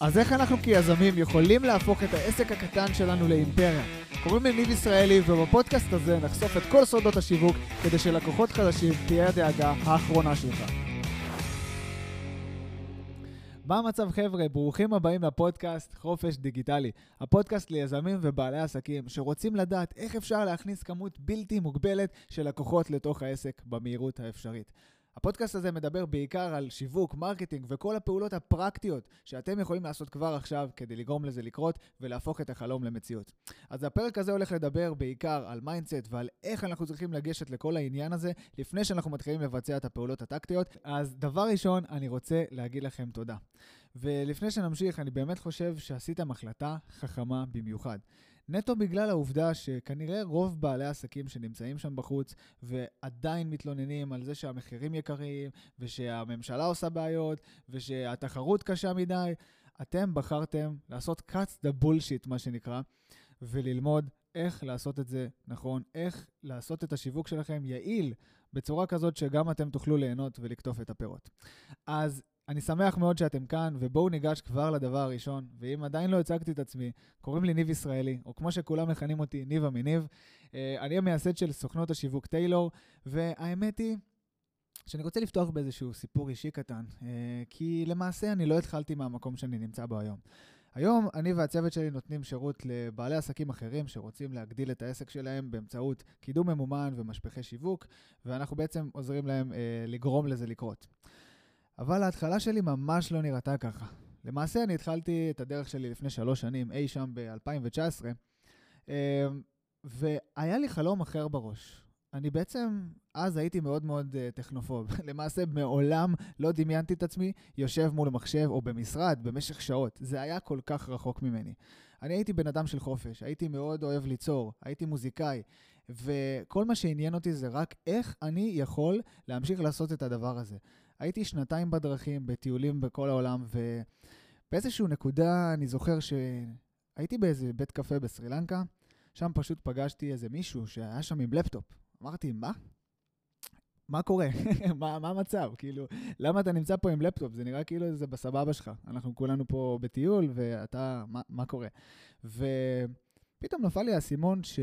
אז איך אנחנו כיזמים יכולים להפוך את העסק הקטן שלנו לאימפריה? קוראים לי ניב ישראלי, ובפודקאסט הזה נחשוף את כל סודות השיווק כדי שלקוחות חדשים תהיה הדאגה האחרונה שלך. מה המצב חבר'ה? ברוכים הבאים לפודקאסט חופש דיגיטלי. הפודקאסט ליזמים ובעלי עסקים שרוצים לדעת איך אפשר להכניס כמות בלתי מוגבלת של לקוחות לתוך העסק במהירות האפשרית. הפודקאסט הזה מדבר בעיקר על שיווק, מרקטינג וכל הפעולות הפרקטיות שאתם יכולים לעשות כבר עכשיו כדי לגרום לזה לקרות ולהפוך את החלום למציאות. אז הפרק הזה הולך לדבר בעיקר על mindset ועל איך אנחנו צריכים לגשת לכל העניין הזה לפני שאנחנו מתחילים לבצע את הפעולות הטקטיות. אז דבר ראשון, אני רוצה להגיד לכם תודה. ולפני שנמשיך, אני באמת חושב שעשיתם החלטה חכמה במיוחד. נטו בגלל העובדה שכנראה רוב בעלי העסקים שנמצאים שם בחוץ ועדיין מתלוננים על זה שהמחירים יקרים ושהממשלה עושה בעיות ושהתחרות קשה מדי, אתם בחרתם לעשות cut the bullshit, מה שנקרא, וללמוד איך לעשות את זה נכון, איך לעשות את השיווק שלכם יעיל בצורה כזאת שגם אתם תוכלו ליהנות ולקטוף את הפירות. אז אני שמח מאוד שאתם כאן, ובואו ניגש כבר לדבר הראשון. ואם עדיין לא הצגתי את עצמי, קוראים לי ניב ישראלי, או כמו שכולם מכנים אותי, ניב מניב. אה, אני המייסד של סוכנות השיווק טיילור, והאמת היא שאני רוצה לפתוח באיזשהו סיפור אישי קטן, אה, כי למעשה אני לא התחלתי מהמקום שאני נמצא בו היום. היום אני והצוות שלי נותנים שירות לבעלי עסקים אחרים שרוצים להגדיל את העסק שלהם באמצעות קידום ממומן ומשפחי שיווק, ואנחנו בעצם עוזרים להם אה, לגרום לזה לקרות. אבל ההתחלה שלי ממש לא נראתה ככה. למעשה, אני התחלתי את הדרך שלי לפני שלוש שנים, אי שם ב-2019, אמ, והיה לי חלום אחר בראש. אני בעצם, אז הייתי מאוד מאוד uh, טכנופוב. למעשה, מעולם לא דמיינתי את עצמי יושב מול מחשב או במשרד במשך שעות. זה היה כל כך רחוק ממני. אני הייתי בן אדם של חופש, הייתי מאוד אוהב ליצור, הייתי מוזיקאי, וכל מה שעניין אותי זה רק איך אני יכול להמשיך לעשות את הדבר הזה. הייתי שנתיים בדרכים, בטיולים בכל העולם, ובאיזושהי נקודה אני זוכר שהייתי באיזה בית קפה בסרי לנקה, שם פשוט פגשתי איזה מישהו שהיה שם עם לפטופ. אמרתי, מה? מה קורה? מה, מה המצב? כאילו, למה אתה נמצא פה עם לפטופ? זה נראה כאילו זה בסבבה שלך. אנחנו כולנו פה בטיול, ואתה, מה, מה קורה? ופתאום נפל לי האסימון ש...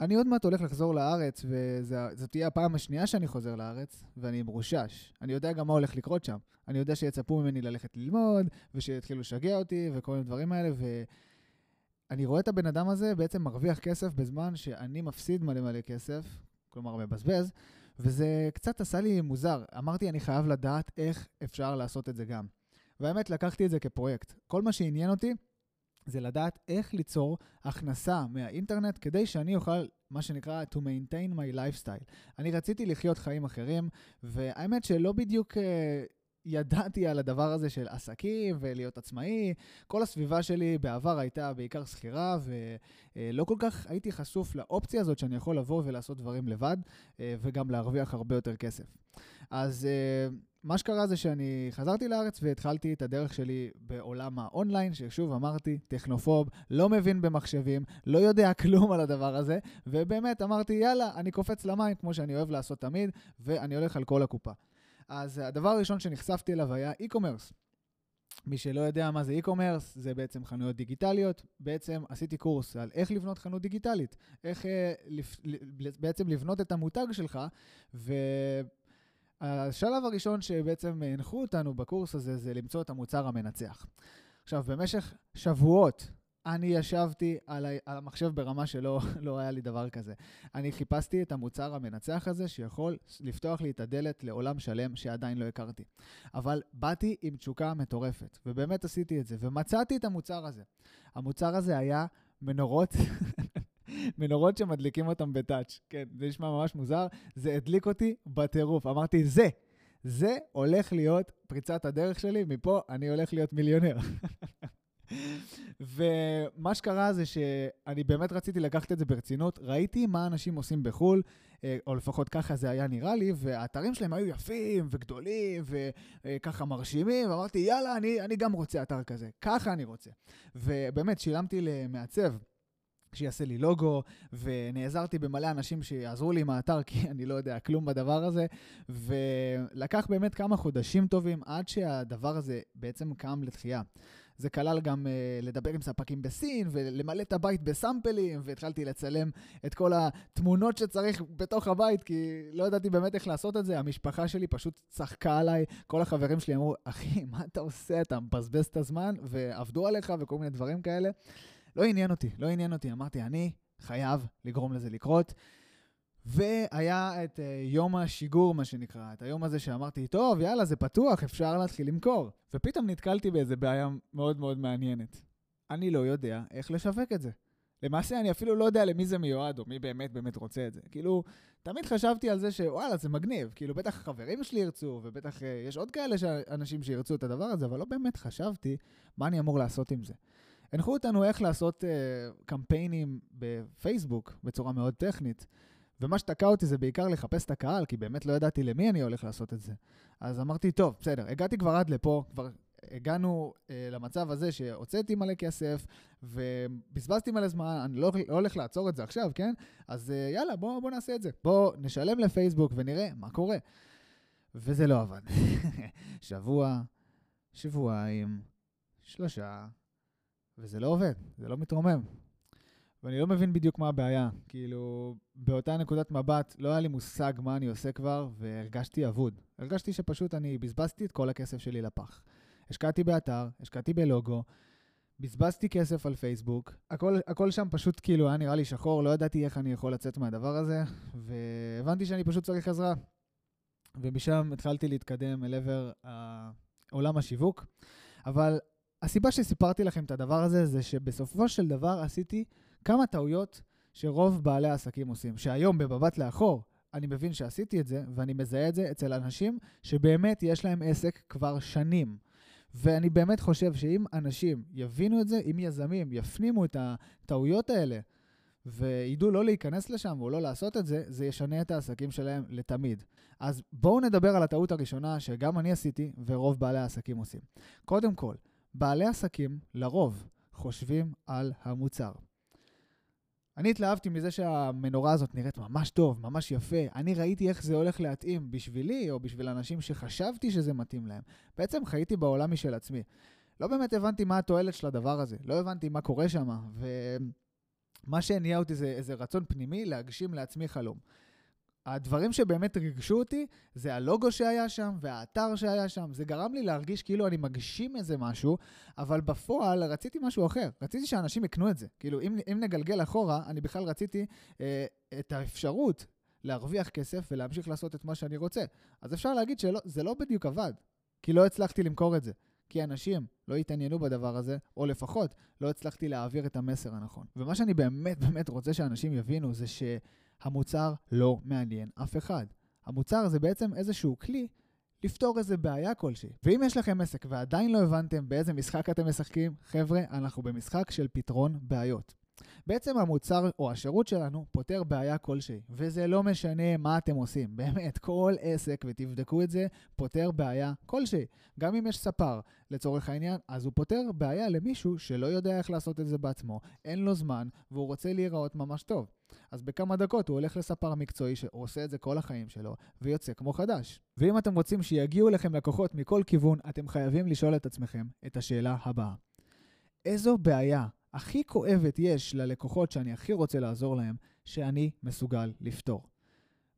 אני עוד מעט הולך לחזור לארץ, וזאת תהיה הפעם השנייה שאני חוזר לארץ, ואני מרושש. אני יודע גם מה הולך לקרות שם. אני יודע שיצפו ממני ללכת ללמוד, ושיתחילו לשגע אותי, וכל מיני דברים האלה, ואני רואה את הבן אדם הזה בעצם מרוויח כסף בזמן שאני מפסיד מלא מלא כסף, כלומר מבזבז, וזה קצת עשה לי מוזר. אמרתי, אני חייב לדעת איך אפשר לעשות את זה גם. והאמת, לקחתי את זה כפרויקט. כל מה שעניין אותי זה לדעת איך ליצור הכנסה מהאינטרנט כדי שאני אוכל, מה שנקרא, to maintain my lifestyle. אני רציתי לחיות חיים אחרים, והאמת שלא בדיוק... uh, ידעתי על הדבר הזה של עסקים ולהיות עצמאי. כל הסביבה שלי בעבר הייתה בעיקר שכירה, ולא כל כך הייתי חשוף לאופציה הזאת שאני יכול לבוא ולעשות דברים לבד, אה, וגם להרוויח הרבה יותר כסף. אז אה, מה שקרה זה שאני חזרתי לארץ והתחלתי את הדרך שלי בעולם האונליין, ששוב אמרתי, טכנופוב, לא מבין במחשבים, לא יודע כלום על הדבר הזה, ובאמת אמרתי, יאללה, אני קופץ למים כמו שאני אוהב לעשות תמיד, ואני הולך על כל הקופה. אז הדבר הראשון שנחשפתי אליו היה e-commerce. מי שלא יודע מה זה e-commerce, זה בעצם חנויות דיגיטליות. בעצם עשיתי קורס על איך לבנות חנות דיגיטלית, איך אה, לפ, בעצם לבנות את המותג שלך, ו... השלב הראשון שבעצם הנחו אותנו בקורס הזה זה למצוא את המוצר המנצח. עכשיו, במשך שבועות אני ישבתי על, המחשב ברמה שלא לא היה לי דבר כזה. אני חיפשתי את המוצר המנצח הזה שיכול לפתוח לי את הדלת לעולם שלם שעדיין לא הכרתי. אבל באתי עם תשוקה מטורפת, ובאמת עשיתי את זה, ומצאתי את המוצר הזה. המוצר הזה היה מנורות מנורות שמדליקים אותם בטאץ'. כן, זה נשמע ממש מוזר. זה הדליק אותי בטירוף. אמרתי, זה, זה הולך להיות פריצת הדרך שלי, מפה אני הולך להיות מיליונר. ומה שקרה זה שאני באמת רציתי לקחת את זה ברצינות. ראיתי מה אנשים עושים בחו"ל, אה, או לפחות ככה זה היה נראה לי, והאתרים שלהם היו יפים וגדולים וככה מרשימים, ואמרתי, יאללה, אני, אני גם רוצה אתר כזה. ככה אני רוצה. ובאמת, שילמתי למעצב. שיעשה לי לוגו, ונעזרתי במלא אנשים שיעזרו לי עם האתר, כי אני לא יודע כלום בדבר הזה, ולקח באמת כמה חודשים טובים עד שהדבר הזה בעצם קם לתחייה. זה כלל גם uh, לדבר עם ספקים בסין ולמלא את הבית בסאמפלים, והתחלתי לצלם את כל התמונות שצריך בתוך הבית, כי לא ידעתי באמת איך לעשות את זה. המשפחה שלי פשוט צחקה עליי, כל החברים שלי אמרו, אחי, מה אתה עושה? אתה מבזבז את הזמן, ועבדו עליך וכל מיני דברים כאלה. לא עניין אותי, לא עניין אותי. אמרתי, אני חייב לגרום לזה לקרות. והיה את uh, יום השיגור, מה שנקרא, את היום הזה שאמרתי, טוב, יאללה, זה פתוח, אפשר להתחיל למכור. ופתאום נתקלתי באיזה בעיה מאוד מאוד מעניינת. אני לא יודע איך לשווק את זה. למעשה, אני אפילו לא יודע למי זה מיועד, או מי באמת באמת רוצה את זה. כאילו, תמיד חשבתי על זה שוואלה, זה מגניב. כאילו, בטח חברים שלי ירצו, ובטח uh, יש עוד כאלה אנשים שירצו את הדבר הזה, אבל לא באמת חשבתי מה אני אמור לעשות עם זה. הנחו אותנו איך לעשות uh, קמפיינים בפייסבוק בצורה מאוד טכנית. ומה שתקע אותי זה בעיקר לחפש את הקהל, כי באמת לא ידעתי למי אני הולך לעשות את זה. אז אמרתי, טוב, בסדר, הגעתי כבר עד לפה, כבר הגענו אה, למצב הזה שהוצאתי מלא כסף ובזבזתי מלא זמן, אני לא, לא הולך לעצור את זה עכשיו, כן? אז אה, יאללה, בואו בוא נעשה את זה. בואו נשלם לפייסבוק ונראה מה קורה. וזה לא עבד. שבוע, שבועיים, שלושה, וזה לא עובד, זה לא מתרומם. ואני לא מבין בדיוק מה הבעיה. כאילו, באותה נקודת מבט לא היה לי מושג מה אני עושה כבר, והרגשתי אבוד. הרגשתי שפשוט אני בזבזתי את כל הכסף שלי לפח. השקעתי באתר, השקעתי בלוגו, בזבזתי כסף על פייסבוק, הכל, הכל שם פשוט כאילו היה נראה לי שחור, לא ידעתי איך אני יכול לצאת מהדבר הזה, והבנתי שאני פשוט צריך עזרה. ומשם התחלתי להתקדם אל עבר עולם השיווק. אבל הסיבה שסיפרתי לכם את הדבר הזה, זה שבסופו של דבר עשיתי כמה טעויות שרוב בעלי העסקים עושים, שהיום במבט לאחור, אני מבין שעשיתי את זה, ואני מזהה את זה אצל אנשים שבאמת יש להם עסק כבר שנים. ואני באמת חושב שאם אנשים יבינו את זה, אם יזמים יפנימו את הטעויות האלה, וידעו לא להיכנס לשם או לא לעשות את זה, זה ישנה את העסקים שלהם לתמיד. אז בואו נדבר על הטעות הראשונה שגם אני עשיתי ורוב בעלי העסקים עושים. קודם כל, בעלי עסקים לרוב חושבים על המוצר. אני התלהבתי מזה שהמנורה הזאת נראית ממש טוב, ממש יפה. אני ראיתי איך זה הולך להתאים בשבילי, או בשביל אנשים שחשבתי שזה מתאים להם. בעצם חייתי בעולם משל עצמי. לא באמת הבנתי מה התועלת של הדבר הזה, לא הבנתי מה קורה שם, ומה שהניע אותי זה איזה רצון פנימי להגשים לעצמי חלום. הדברים שבאמת ריגשו אותי זה הלוגו שהיה שם והאתר שהיה שם. זה גרם לי להרגיש כאילו אני מגשים איזה משהו, אבל בפועל רציתי משהו אחר. רציתי שאנשים יקנו את זה. כאילו, אם, אם נגלגל אחורה, אני בכלל רציתי אה, את האפשרות להרוויח כסף ולהמשיך לעשות את מה שאני רוצה. אז אפשר להגיד שזה לא בדיוק עבד, כי לא הצלחתי למכור את זה. כי אנשים לא התעניינו בדבר הזה, או לפחות לא הצלחתי להעביר את המסר הנכון. ומה שאני באמת באמת רוצה שאנשים יבינו זה ש... המוצר לא מעניין אף אחד. המוצר זה בעצם איזשהו כלי לפתור איזה בעיה כלשהי. ואם יש לכם עסק ועדיין לא הבנתם באיזה משחק אתם משחקים, חבר'ה, אנחנו במשחק של פתרון בעיות. בעצם המוצר או השירות שלנו פותר בעיה כלשהי, וזה לא משנה מה אתם עושים. באמת, כל עסק, ותבדקו את זה, פותר בעיה כלשהי. גם אם יש ספר, לצורך העניין, אז הוא פותר בעיה למישהו שלא יודע איך לעשות את זה בעצמו, אין לו זמן, והוא רוצה להיראות ממש טוב. אז בכמה דקות הוא הולך לספר מקצועי שהוא עושה את זה כל החיים שלו, ויוצא כמו חדש. ואם אתם רוצים שיגיעו לכם לקוחות מכל כיוון, אתם חייבים לשאול את עצמכם את השאלה הבאה. איזו בעיה הכי כואבת יש ללקוחות שאני הכי רוצה לעזור להם, שאני מסוגל לפתור?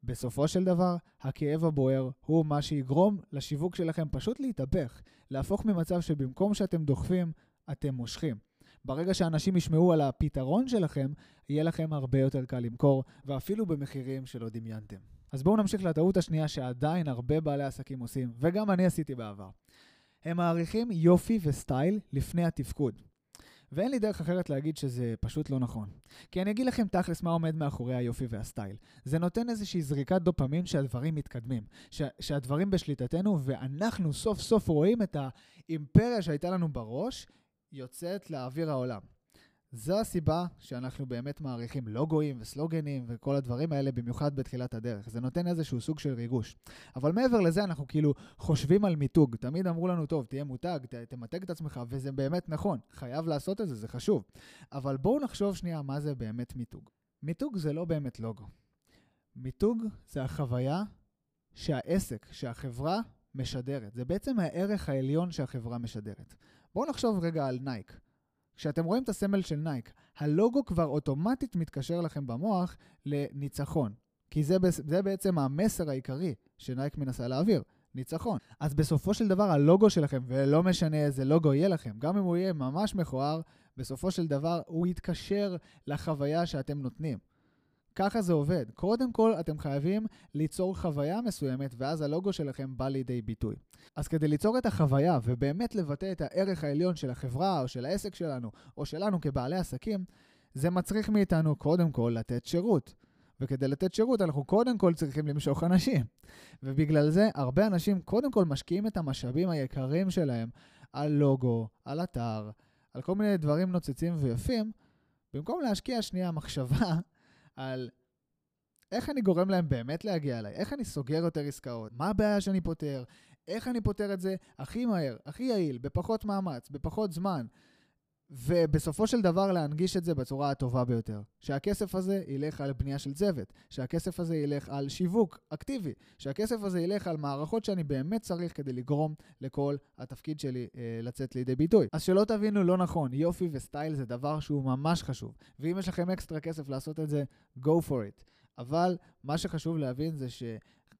בסופו של דבר, הכאב הבוער הוא מה שיגרום לשיווק שלכם פשוט להתהפך, להפוך ממצב שבמקום שאתם דוחפים, אתם מושכים. ברגע שאנשים ישמעו על הפתרון שלכם, יהיה לכם הרבה יותר קל למכור, ואפילו במחירים שלא דמיינתם. אז בואו נמשיך לטעות השנייה שעדיין הרבה בעלי עסקים עושים, וגם אני עשיתי בעבר. הם מעריכים יופי וסטייל לפני התפקוד. ואין לי דרך אחרת להגיד שזה פשוט לא נכון. כי אני אגיד לכם תכלס מה עומד מאחורי היופי והסטייל. זה נותן איזושהי זריקת דופמין שהדברים מתקדמים, ש- שהדברים בשליטתנו, ואנחנו סוף סוף רואים את האימפריה שהייתה לנו בראש יוצאת לאוויר העולם. זו הסיבה שאנחנו באמת מעריכים לוגויים וסלוגנים וכל הדברים האלה, במיוחד בתחילת הדרך. זה נותן איזשהו סוג של ריגוש. אבל מעבר לזה, אנחנו כאילו חושבים על מיתוג. תמיד אמרו לנו, טוב, תהיה מותג, ת, תמתג את עצמך, וזה באמת נכון. חייב לעשות את זה, זה חשוב. אבל בואו נחשוב שנייה מה זה באמת מיתוג. מיתוג זה לא באמת לוגו. מיתוג זה החוויה שהעסק, שהחברה משדרת. זה בעצם הערך העליון שהחברה משדרת. בואו נחשוב רגע על נייק. כשאתם רואים את הסמל של נייק, הלוגו כבר אוטומטית מתקשר לכם במוח לניצחון. כי זה, זה בעצם המסר העיקרי שנייק מנסה להעביר, ניצחון. אז בסופו של דבר הלוגו שלכם, ולא משנה איזה לוגו יהיה לכם, גם אם הוא יהיה ממש מכוער, בסופו של דבר הוא יתקשר לחוויה שאתם נותנים. ככה זה עובד. קודם כל, אתם חייבים ליצור חוויה מסוימת, ואז הלוגו שלכם בא לידי ביטוי. אז כדי ליצור את החוויה ובאמת לבטא את הערך העליון של החברה או של העסק שלנו, או שלנו כבעלי עסקים, זה מצריך מאיתנו קודם כל לתת שירות. וכדי לתת שירות אנחנו קודם כל צריכים למשוך אנשים. ובגלל זה הרבה אנשים קודם כל משקיעים את המשאבים היקרים שלהם על לוגו, על אתר, על כל מיני דברים נוצצים ויפים, במקום להשקיע שנייה מחשבה על איך אני גורם להם באמת להגיע אליי, איך אני סוגר יותר עסקאות, מה הבעיה שאני פותר, איך אני פותר את זה הכי מהר, הכי יעיל, בפחות מאמץ, בפחות זמן, ובסופו של דבר להנגיש את זה בצורה הטובה ביותר. שהכסף הזה ילך על בנייה של צוות, שהכסף הזה ילך על שיווק אקטיבי, שהכסף הזה ילך על מערכות שאני באמת צריך כדי לגרום לכל התפקיד שלי אה, לצאת לידי ביטוי. אז שלא תבינו לא נכון, יופי וסטייל זה דבר שהוא ממש חשוב. ואם יש לכם אקסטרה כסף לעשות את זה, go for it. אבל מה שחשוב להבין זה ש...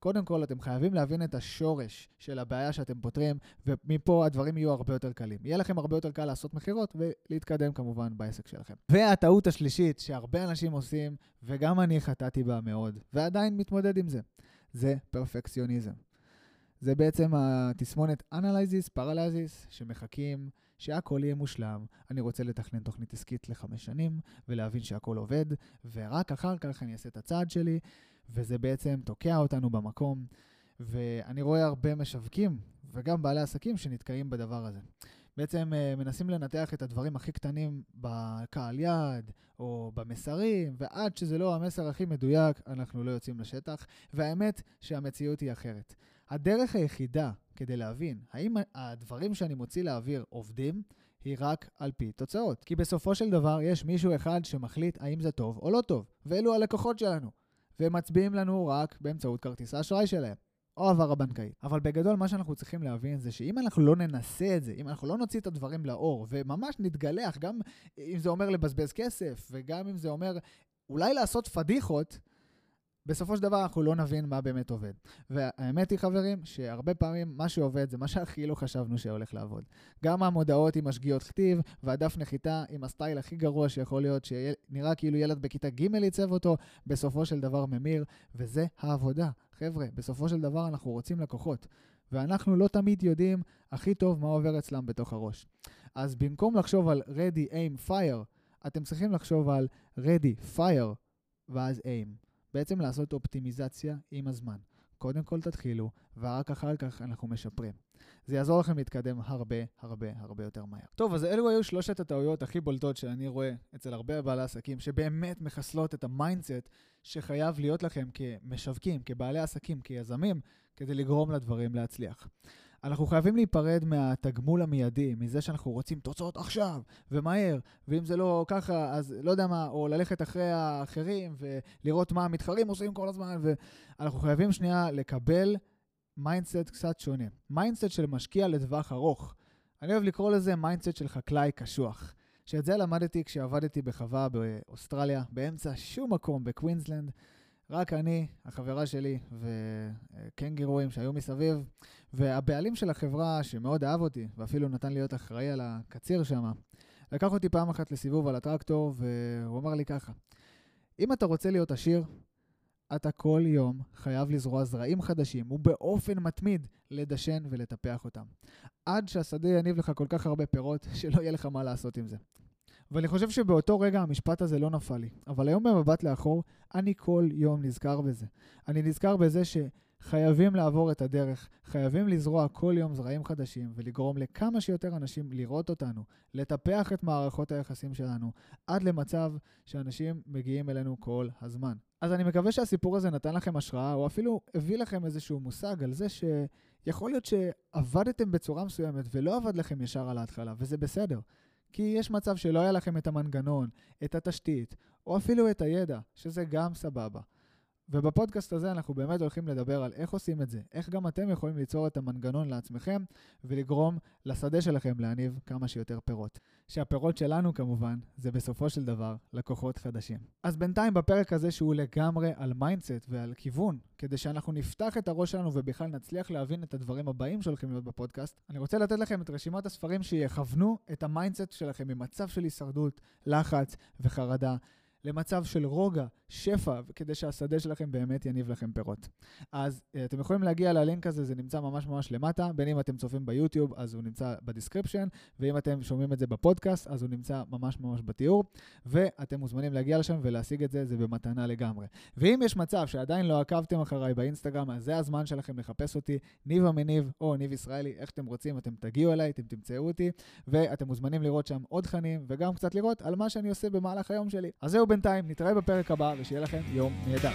קודם כל, אתם חייבים להבין את השורש של הבעיה שאתם פותרים, ומפה הדברים יהיו הרבה יותר קלים. יהיה לכם הרבה יותר קל לעשות מכירות ולהתקדם כמובן בעסק שלכם. והטעות השלישית שהרבה אנשים עושים, וגם אני חטאתי בה מאוד, ועדיין מתמודד עם זה, זה פרפקציוניזם. זה בעצם התסמונת analysis, paralysis, שמחכים שהכל יהיה מושלם. אני רוצה לתכנן תוכנית עסקית לחמש שנים, ולהבין שהכל עובד, ורק אחר כך אני אעשה את הצעד שלי, וזה בעצם תוקע אותנו במקום. ואני רואה הרבה משווקים, וגם בעלי עסקים, שנתקעים בדבר הזה. בעצם uh, מנסים לנתח את הדברים הכי קטנים בקהל יעד או במסרים, ועד שזה לא המסר הכי מדויק, אנחנו לא יוצאים לשטח, והאמת שהמציאות היא אחרת. הדרך היחידה כדי להבין האם הדברים שאני מוציא לאוויר עובדים, היא רק על פי תוצאות. כי בסופו של דבר יש מישהו אחד שמחליט האם זה טוב או לא טוב, ואלו הלקוחות שלנו. והם מצביעים לנו רק באמצעות כרטיס האשראי שלהם. או העברה בנקאית. אבל בגדול, מה שאנחנו צריכים להבין זה שאם אנחנו לא ננסה את זה, אם אנחנו לא נוציא את הדברים לאור, וממש נתגלח, גם אם זה אומר לבזבז כסף, וגם אם זה אומר אולי לעשות פדיחות, בסופו של דבר אנחנו לא נבין מה באמת עובד. והאמת היא, חברים, שהרבה פעמים מה שעובד זה מה שהכי לא חשבנו שהולך לעבוד. גם המודעות עם השגיאות כתיב, והדף נחיתה עם הסטייל הכי גרוע שיכול להיות, שנראה כאילו ילד בכיתה ג' ייצב אותו, בסופו של דבר ממיר, וזה העבודה. חבר'ה, בסופו של דבר אנחנו רוצים לקוחות, ואנחנו לא תמיד יודעים הכי טוב מה עובר אצלם בתוך הראש. אז במקום לחשוב על ready, aim, fire, אתם צריכים לחשוב על ready, fire, ואז aim. בעצם לעשות אופטימיזציה עם הזמן. קודם כל תתחילו, ורק אחר כך אנחנו משפרים. זה יעזור לכם להתקדם הרבה הרבה הרבה יותר מהר. טוב, אז אלו היו שלושת הטעויות הכי בולטות שאני רואה אצל הרבה בעלי עסקים, שבאמת מחסלות את ה mindset שחייב להיות לכם כמשווקים, כבעלי עסקים, כיזמים, כדי לגרום לדברים להצליח. אנחנו חייבים להיפרד מהתגמול המיידי, מזה שאנחנו רוצים תוצאות עכשיו, ומהר, ואם זה לא ככה, אז לא יודע מה, או ללכת אחרי האחרים ולראות מה המתחרים עושים כל הזמן, ואנחנו חייבים שנייה לקבל mindset קצת שונה. mindset של משקיע לטווח ארוך. אני אוהב לקרוא לזה mindset של חקלאי קשוח. שאת זה למדתי כשעבדתי בחווה באוסטרליה, באמצע שום מקום בקווינסלנד. רק אני, החברה שלי וקנגרואים שהיו מסביב, והבעלים של החברה, שמאוד אהב אותי, ואפילו נתן להיות אחראי על הקציר שם, לקח אותי פעם אחת לסיבוב על הטרקטור, והוא אמר לי ככה, אם אתה רוצה להיות עשיר, אתה כל יום חייב לזרוע זרעים חדשים, ובאופן מתמיד לדשן ולטפח אותם. עד שהשדה יניב לך כל כך הרבה פירות, שלא יהיה לך מה לעשות עם זה. ואני חושב שבאותו רגע המשפט הזה לא נפל לי. אבל היום במבט לאחור, אני כל יום נזכר בזה. אני נזכר בזה ש... חייבים לעבור את הדרך, חייבים לזרוע כל יום זרעים חדשים ולגרום לכמה שיותר אנשים לראות אותנו, לטפח את מערכות היחסים שלנו, עד למצב שאנשים מגיעים אלינו כל הזמן. אז אני מקווה שהסיפור הזה נתן לכם השראה, או אפילו הביא לכם איזשהו מושג על זה שיכול להיות שעבדתם בצורה מסוימת ולא עבד לכם ישר על ההתחלה, וזה בסדר. כי יש מצב שלא היה לכם את המנגנון, את התשתית, או אפילו את הידע, שזה גם סבבה. ובפודקאסט הזה אנחנו באמת הולכים לדבר על איך עושים את זה, איך גם אתם יכולים ליצור את המנגנון לעצמכם ולגרום לשדה שלכם להניב כמה שיותר פירות. שהפירות שלנו כמובן, זה בסופו של דבר לקוחות חדשים. אז בינתיים בפרק הזה שהוא לגמרי על mindset ועל כיוון, כדי שאנחנו נפתח את הראש שלנו ובכלל נצליח להבין את הדברים הבאים שהולכים להיות בפודקאסט, אני רוצה לתת לכם את רשימת הספרים שיכוונו את ה mindset שלכם ממצב של הישרדות, לחץ וחרדה. למצב של רוגע, שפע, כדי שהשדה שלכם באמת יניב לכם פירות. אז uh, אתם יכולים להגיע ללינק הזה, זה נמצא ממש ממש למטה, בין אם אתם צופים ביוטיוב, אז הוא נמצא ב description, ואם אתם שומעים את זה בפודקאסט, אז הוא נמצא ממש ממש בתיאור, ואתם מוזמנים להגיע לשם ולהשיג את זה, זה במתנה לגמרי. ואם יש מצב שעדיין לא עקבתם אחריי באינסטגרם, אז זה הזמן שלכם לחפש אותי, ניב המניב או ניב ישראלי, איך שאתם רוצים, אתם תגיעו אליי, אתם תמצאו אותי, ואתם מוזמנים לראות שם עוד תכנים, וגם קצת לראות על מה שאני עושה במהלך היום שלי. אז זהו בינתיים, נתראה בפרק הבא, ושיהיה לכם יום נהדר.